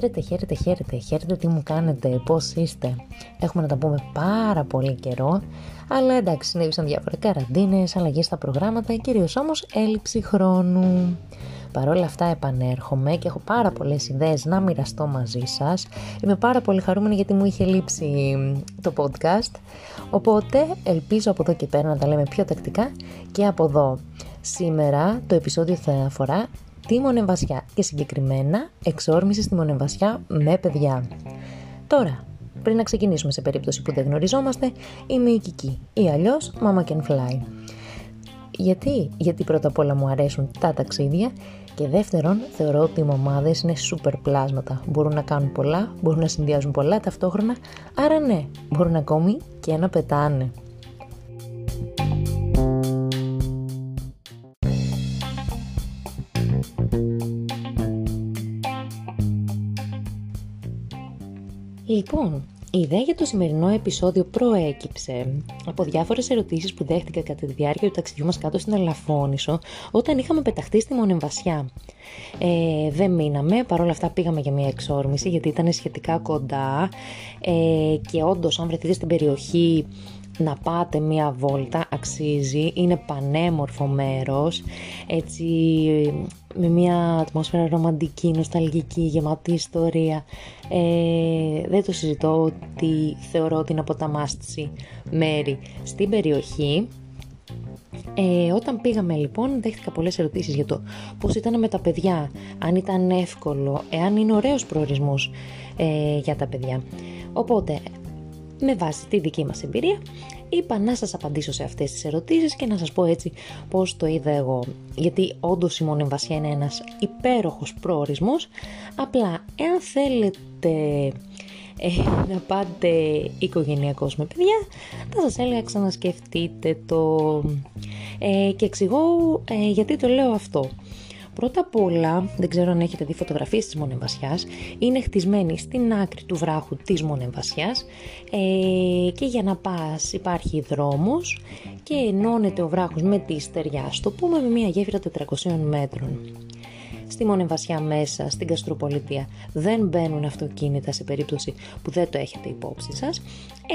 Χαίρετε, χαίρετε, χαίρετε, χαίρετε τι μου κάνετε, πώς είστε. Έχουμε να τα πούμε πάρα πολύ καιρό, αλλά εντάξει, συνέβησαν διάφορα καραντίνες, αλλαγές στα προγράμματα, κυρίως όμως έλλειψη χρόνου. Παρ' όλα αυτά επανέρχομαι και έχω πάρα πολλές ιδέες να μοιραστώ μαζί σας. Είμαι πάρα πολύ χαρούμενη γιατί μου είχε λείψει το podcast, οπότε ελπίζω από εδώ και πέρα να τα λέμε πιο τακτικά και από εδώ. Σήμερα το επεισόδιο θα αφορά τη μονεμβασιά και συγκεκριμένα εξόρμηση στη μονεμβασιά με παιδιά. Τώρα, πριν να ξεκινήσουμε σε περίπτωση που δεν γνωριζόμαστε, είμαι η Κική ή αλλιώς Mama Can Fly. Γιατί; Γιατί πρώτα απ' όλα μου αρέσουν τα ταξίδια και δεύτερον θεωρώ ότι οι μαμάδες είναι σούπερ πλάσματα. Μπορούν να κάνουν πολλά, μπορούν να συνδυάζουν πολλά ταυτόχρονα, άρα ναι, μπορούν ακόμη και να πετάνε. Λοιπόν, η ιδέα για το σημερινό επεισόδιο προέκυψε από διάφορες ερωτήσεις που δέχτηκα κατά τη διάρκεια του ταξιδιού μας κάτω στην Αλαφώνησο όταν είχαμε πεταχτεί στη Μονεμβασιά. Ε, δεν μείναμε, παρόλα αυτά πήγαμε για μια εξόρμηση γιατί ήταν σχετικά κοντά ε, και όντως, αν βρεθείτε στην περιοχή να πάτε μία βόλτα, αξίζει, είναι πανέμορφο μέρος, έτσι με μία ατμόσφαιρα ρομαντική, νοσταλγική, γεμάτη ιστορία. Ε, δεν το συζητώ ότι θεωρώ ότι είναι από τα μάστηση μέρη στην περιοχή. Ε, όταν πήγαμε λοιπόν δέχτηκα πολλές ερωτήσεις για το πώς ήταν με τα παιδιά, αν ήταν εύκολο, εάν είναι ωραίος προορισμός ε, για τα παιδιά. Οπότε με βάση τη δική μας εμπειρία είπα να σας απαντήσω σε αυτές τις ερωτήσεις και να σας πω έτσι πώς το είδα εγώ. Γιατί όντως η μονεμβασιά είναι ένας υπέροχος προορισμός, απλά εάν θέλετε ε, να πάτε οικογενειακός με παιδιά, θα σας έλεγα ξανασκεφτείτε το ε, και εξηγώ ε, γιατί το λέω αυτό. Πρώτα απ' όλα, δεν ξέρω αν έχετε δει φωτογραφίες της Μονεμβασιάς, είναι χτισμένη στην άκρη του βράχου της Μονεμβασιάς ε, και για να πας υπάρχει δρόμος και ενώνεται ο βράχος με τη στεριά, στο πούμε με μια γέφυρα 400 μέτρων στη Μονεμβασιά μέσα, στην Καστροπολιτεία. Δεν μπαίνουν αυτοκίνητα σε περίπτωση που δεν το έχετε υπόψη σας.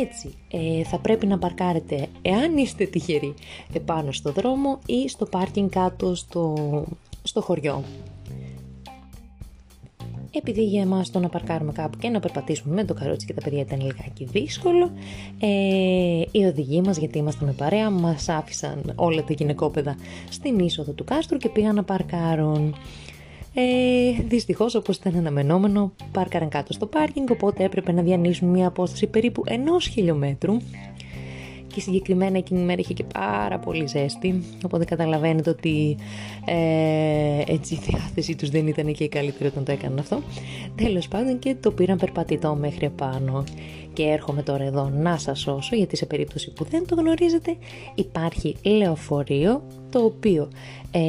Έτσι, ε, θα πρέπει να παρκάρετε, εάν είστε τυχεροί, επάνω στο δρόμο ή στο πάρκινγκ κάτω στο στο χωριό. Επειδή για εμάς το να παρκάρουμε κάπου και να περπατήσουμε με το καρότσι και τα παιδιά ήταν λιγάκι δύσκολο, ε, οι οδηγοί μας, γιατί ήμασταν με παρέα, μας άφησαν όλα τα γυναικόπαιδα στην είσοδο του κάστρου και πήγαν να παρκάρουν. Ε, Δυστυχώς, όπως ήταν αναμενόμενο, πάρκαραν κάτω στο πάρκινγκ, οπότε έπρεπε να διανύσουν μια απόσταση περίπου ενός χιλιόμετρου και συγκεκριμένα εκείνη η μέρα είχε και πάρα πολύ ζέστη. Οπότε καταλαβαίνετε ότι ε, έτσι η διάθεσή τους δεν ήταν και η καλύτερη όταν το έκαναν αυτό. Τέλος πάντων και το πήραν περπατητό μέχρι επάνω. Και έρχομαι τώρα εδώ να σας σώσω γιατί σε περίπτωση που δεν το γνωρίζετε υπάρχει λεωφορείο το οποίο ε,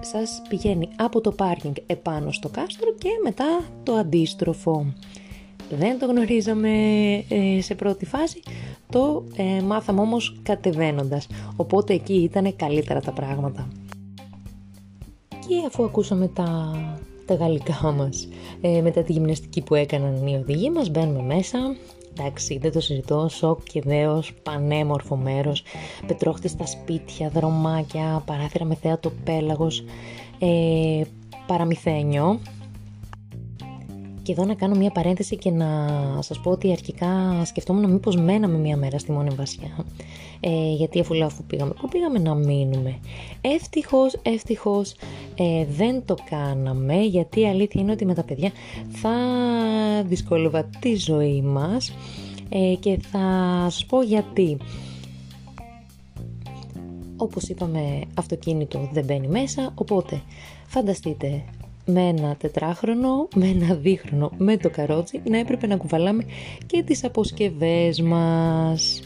σας πηγαίνει από το πάρκινγκ επάνω στο κάστρο και μετά το αντίστροφο δεν το γνωρίζαμε ε, σε πρώτη φάση, το ε, μάθαμε όμως κατεβαίνοντας, οπότε εκεί ήταν καλύτερα τα πράγματα. Και αφού ακούσαμε τα, τα γαλλικά μας, ε, μετά τη γυμναστική που έκαναν οι οδηγοί μας, μπαίνουμε μέσα, εντάξει δεν το συζητώ, σοκ και δέος, πανέμορφο μέρος, πετρόχτιστα σπίτια, δρομάκια, παράθυρα με θέατο πέλαγος, ε, παραμυθένιο, και εδώ να κάνω μια παρένθεση και να σας πω ότι αρχικά σκεφτόμουν μήπως μέναμε μια μέρα στη Μόνη Βασιά. Ε, γιατί αφού λέω αφού πήγαμε, πού πήγαμε να μείνουμε. Ευτυχώς, ευτυχώς ε, δεν το κάναμε γιατί η αλήθεια είναι ότι με τα παιδιά θα δυσκολεύα τη ζωή μας ε, και θα σας πω γιατί. Όπως είπαμε αυτοκίνητο δεν μπαίνει μέσα οπότε φανταστείτε με ένα τετράχρονο, με ένα δίχρονο, με το καρότσι, να έπρεπε να κουβαλάμε και τις αποσκευές μας.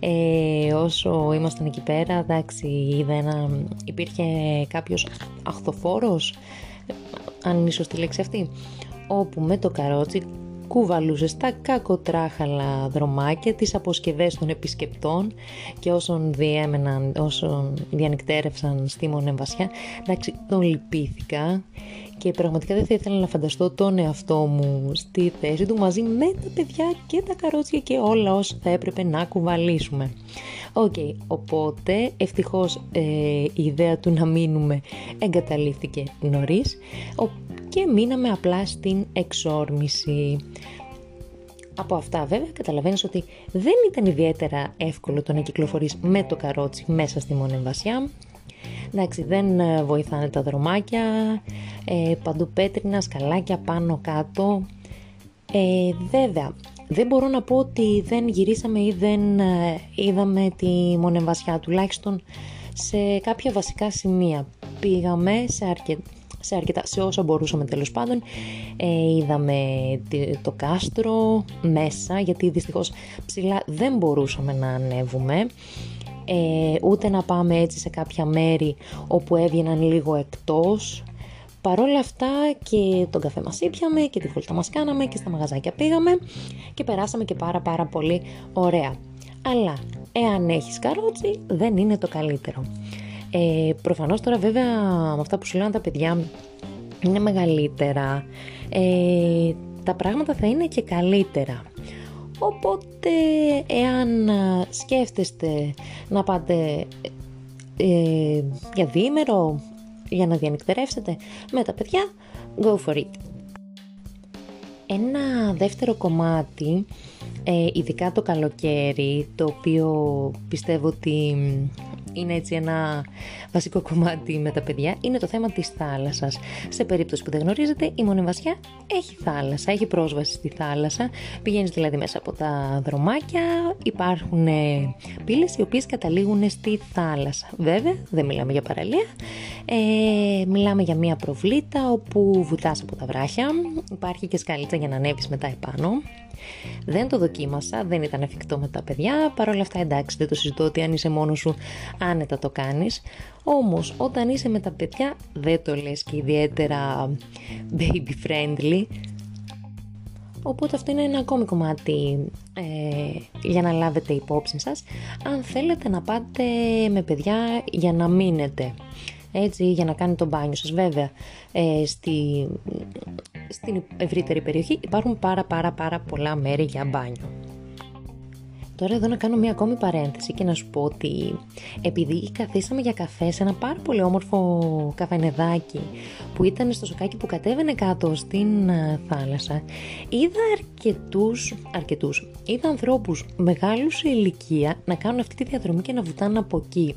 Ε, όσο ήμασταν εκεί πέρα, εντάξει, είδα ένα, υπήρχε κάποιος αχθοφόρος, αν είναι σωστή λέξη αυτή, όπου με το καρότσι κουβαλούσε στα κακοτράχαλα δρομάκια τις αποσκευές των επισκεπτών και όσων διέμεναν, όσων διανυκτέρευσαν στη Μονεμβασιά. Εντάξει, τον λυπήθηκα και πραγματικά δεν θα ήθελα να φανταστώ τον εαυτό μου στη θέση του μαζί με τα παιδιά και τα καρότσια και όλα όσα θα έπρεπε να κουβαλήσουμε. Οκ, οπότε ευτυχώς ε, η ιδέα του να μείνουμε εγκαταλείφθηκε νωρίς και μείναμε απλά στην εξόρμηση. Από αυτά βέβαια καταλαβαίνεις ότι δεν ήταν ιδιαίτερα εύκολο το να κυκλοφορείς με το καρότσι μέσα στη Μονεμβασιά. Εντάξει, δεν ε, βοηθάνε τα δρομάκια, ε, παντού πέτρινα, σκαλάκια πάνω κάτω. Ε, βέβαια, δεν μπορώ να πω ότι δεν γυρίσαμε ή δεν ε, είδαμε τη Μονεμβασιά, τουλάχιστον σε κάποια βασικά σημεία. Πήγαμε σε, αρκε... σε αρκετά, σε όσα μπορούσαμε τέλος πάντων. Ε, είδαμε το κάστρο μέσα, γιατί δυστυχώς ψηλά δεν μπορούσαμε να ανέβουμε. Ε, ούτε να πάμε έτσι σε κάποια μέρη όπου έβγαιναν λίγο εκτός Παρόλα αυτά και τον καφέ μας ήπιαμε και τη βόλτα μας κάναμε και στα μαγαζάκια πήγαμε και περάσαμε και πάρα πάρα πολύ ωραία. Αλλά εάν έχεις καρότσι δεν είναι το καλύτερο. Ε, προφανώς τώρα βέβαια με αυτά που σου λένε τα παιδιά είναι μεγαλύτερα. Ε, τα πράγματα θα είναι και καλύτερα. Οπότε εάν σκέφτεστε να πάτε ε, για διήμερο για να διανυκτερεύσετε με τα παιδιά, go for it. Ένα δεύτερο κομμάτι, ε, ειδικά το καλοκαίρι, το οποίο πιστεύω ότι είναι έτσι ένα βασικό κομμάτι με τα παιδιά, είναι το θέμα της θάλασσας. Σε περίπτωση που δεν γνωρίζετε, η Μονεβασιά έχει θάλασσα, έχει πρόσβαση στη θάλασσα, πηγαίνεις δηλαδή μέσα από τα δρομάκια, υπάρχουν ε, πύλες οι οποίες καταλήγουν στη θάλασσα. Βέβαια, δεν μιλάμε για παραλία, ε, μιλάμε για μια προβλήτα όπου βουτάς από τα βράχια, υπάρχει και σκαλίτσα για να ανέβεις μετά επάνω. Δεν το δοκίμασα, δεν ήταν εφικτό με τα παιδιά, παρόλα αυτά εντάξει δεν το συζητώ ότι αν είσαι μόνος σου άνετα το κάνεις. Όμως όταν είσαι με τα παιδιά δεν το λες και ιδιαίτερα baby friendly. Οπότε αυτό είναι ένα ακόμη κομμάτι ε, για να λάβετε υπόψη σας. Αν θέλετε να πάτε με παιδιά για να μείνετε έτσι, για να κάνετε το μπάνιο σας. Βέβαια, ε, στη, στην ευρύτερη περιοχή υπάρχουν πάρα πάρα πάρα πολλά μέρη για μπάνιο. Τώρα εδώ να κάνω μια ακόμη παρένθεση και να σου πω ότι επειδή καθίσαμε για καφέ σε ένα πάρα πολύ όμορφο καφενεδάκι που ήταν στο σοκάκι που κατέβαινε κάτω στην ε, θάλασσα είδα αρκετούς, αρκετούς είδα ανθρώπους μεγάλους σε ηλικία να κάνουν αυτή τη διαδρομή και να βουτάνε από εκεί.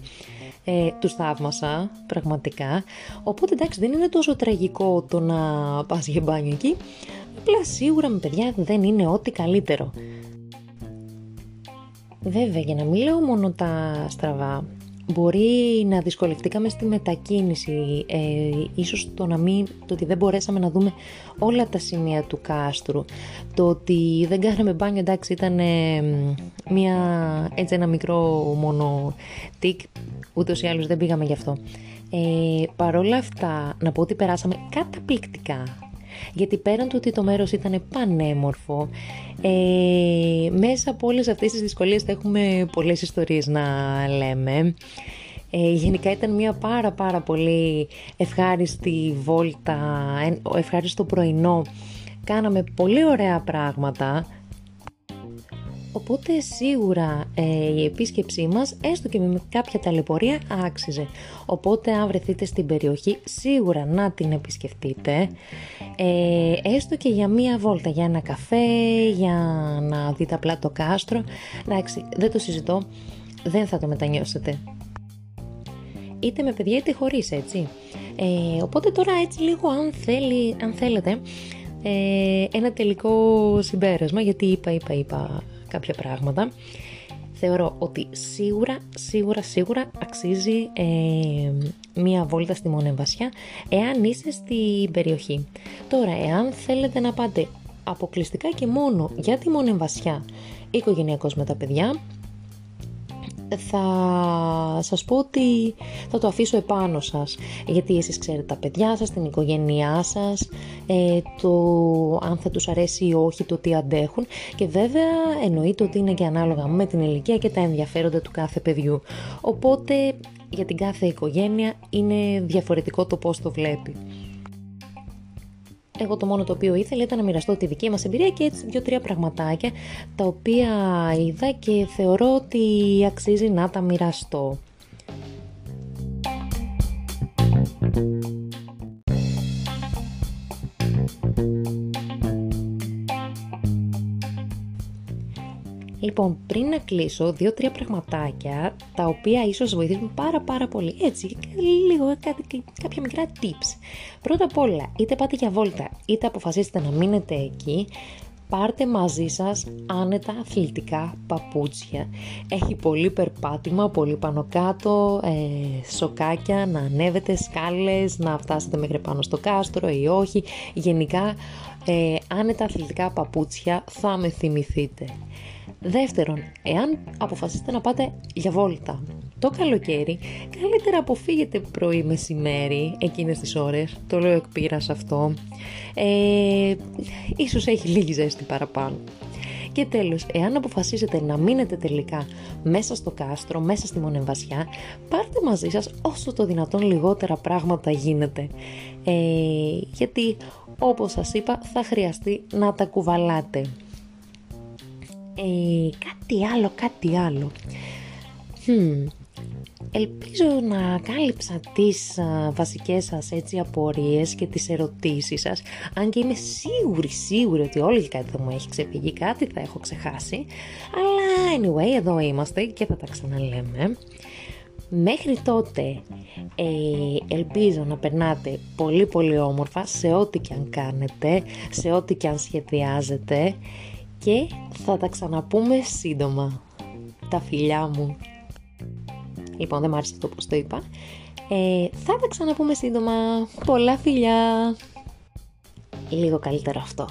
Ε, τους θαύμασα πραγματικά. Οπότε εντάξει δεν είναι τόσο τραγικό το να πας για μπάνιο εκεί. Απλά σίγουρα με παιδιά δεν είναι ό,τι καλύτερο Βέβαια, για να μην λέω μόνο τα στραβά, μπορεί να δυσκολευτήκαμε στη μετακίνηση, ε, ίσως το, να μην, το ότι δεν μπορέσαμε να δούμε όλα τα σημεία του κάστρου, το ότι δεν κάναμε μπάνιο, εντάξει, ήταν μια, έτσι ένα μικρό μόνο τικ, ούτως ή άλλως δεν πήγαμε γι' αυτό. Ε, παρόλα αυτά, να πω ότι περάσαμε καταπληκτικά γιατί πέραν του ότι το μέρος ήταν πανέμορφο, ε, μέσα από όλες αυτές τις δυσκολίες θα έχουμε πολλές ιστορίες να λέμε. Ε, γενικά ήταν μια πάρα πάρα πολύ ευχάριστη βόλτα, ευχάριστο πρωινό. Κάναμε πολύ ωραία πράγματα Οπότε σίγουρα ε, η επίσκεψή μας, έστω και με κάποια ταλαιπωρία, άξιζε. Οπότε αν βρεθείτε στην περιοχή, σίγουρα να την επισκεφτείτε, ε, έστω και για μία βόλτα, για ένα καφέ, για να δείτε απλά το κάστρο. Εντάξει, δεν το συζητώ, δεν θα το μετανιώσετε. Είτε με παιδιά είτε χωρίς, έτσι. Ε, οπότε τώρα έτσι λίγο αν, θέλει, αν θέλετε, ε, ένα τελικό συμπέρασμα, γιατί είπα, είπα, είπα κάποια πράγματα. Θεωρώ ότι σίγουρα, σίγουρα, σίγουρα αξίζει ε, μία βόλτα στη Μονεμβασιά εάν είσαι στην περιοχή. Τώρα, εάν θέλετε να πάτε αποκλειστικά και μόνο για τη Μονεμβασιά οικογενειακός με τα παιδιά, θα σας πω ότι θα το αφήσω επάνω σας γιατί εσείς ξέρετε τα παιδιά σας, την οικογένειά σας ε, το αν θα τους αρέσει ή όχι το τι αντέχουν και βέβαια εννοείται ότι είναι και ανάλογα με την ηλικία και τα ενδιαφέροντα του κάθε παιδιού οπότε για την κάθε οικογένεια είναι διαφορετικό το πώς το βλέπει. Εγώ το μόνο το οποίο ήθελα ήταν να μοιραστώ τη δική μας εμπειρία και έτσι δύο-τρία πραγματάκια τα οποία είδα και θεωρώ ότι αξίζει να τα μοιραστώ. Λοιπόν, πριν να κλείσω, δύο-τρία πραγματάκια τα οποία ίσως βοηθήσουν πάρα πάρα πολύ. Έτσι, λίγο κάτι, κάποια μικρά tips. Πρώτα απ' όλα, είτε πάτε για βόλτα, είτε αποφασίσετε να μείνετε εκεί, πάρτε μαζί σας άνετα αθλητικά παπούτσια. Έχει πολύ περπάτημα, πολύ πάνω κάτω, ε, σοκάκια, να ανέβετε σκάλες, να φτάσετε μέχρι πάνω στο κάστρο ή όχι. Γενικά, ε, άνετα αθλητικά παπούτσια θα με θυμηθείτε. Δεύτερον, εάν αποφασίσετε να πάτε για βόλτα το καλοκαίρι, καλύτερα αποφύγετε πρωί μεσημέρι εκείνες τις ώρες, το λέω εκ αυτό, ε, ίσως έχει λίγη ζέστη παραπάνω. Και τέλος, εάν αποφασίσετε να μείνετε τελικά μέσα στο κάστρο, μέσα στη μονεμβασιά, πάρτε μαζί σας όσο το δυνατόν λιγότερα πράγματα γίνεται. Ε, γιατί όπως σας είπα θα χρειαστεί να τα κουβαλάτε. Ε, κάτι άλλο, κάτι άλλο. Hm. Ελπίζω να κάλυψα τις α, βασικές σας έτσι απορίες και τις ερωτήσεις σας αν και είμαι σίγουρη, σίγουρη ότι όλη κάτι θα μου έχει ξεφύγει, κάτι θα έχω ξεχάσει αλλά anyway εδώ είμαστε και θα τα ξαναλέμε Μέχρι τότε ε, ελπίζω να περνάτε πολύ πολύ όμορφα σε ό,τι και αν κάνετε, σε ό,τι και αν σχεδιάζετε και θα τα ξαναπούμε σύντομα. Τα φιλιά μου. Λοιπόν, δεν μ' άρεσε αυτό που το είπα. Ε, θα τα ξαναπούμε σύντομα. Πολλά φιλιά. Λίγο καλύτερο αυτό.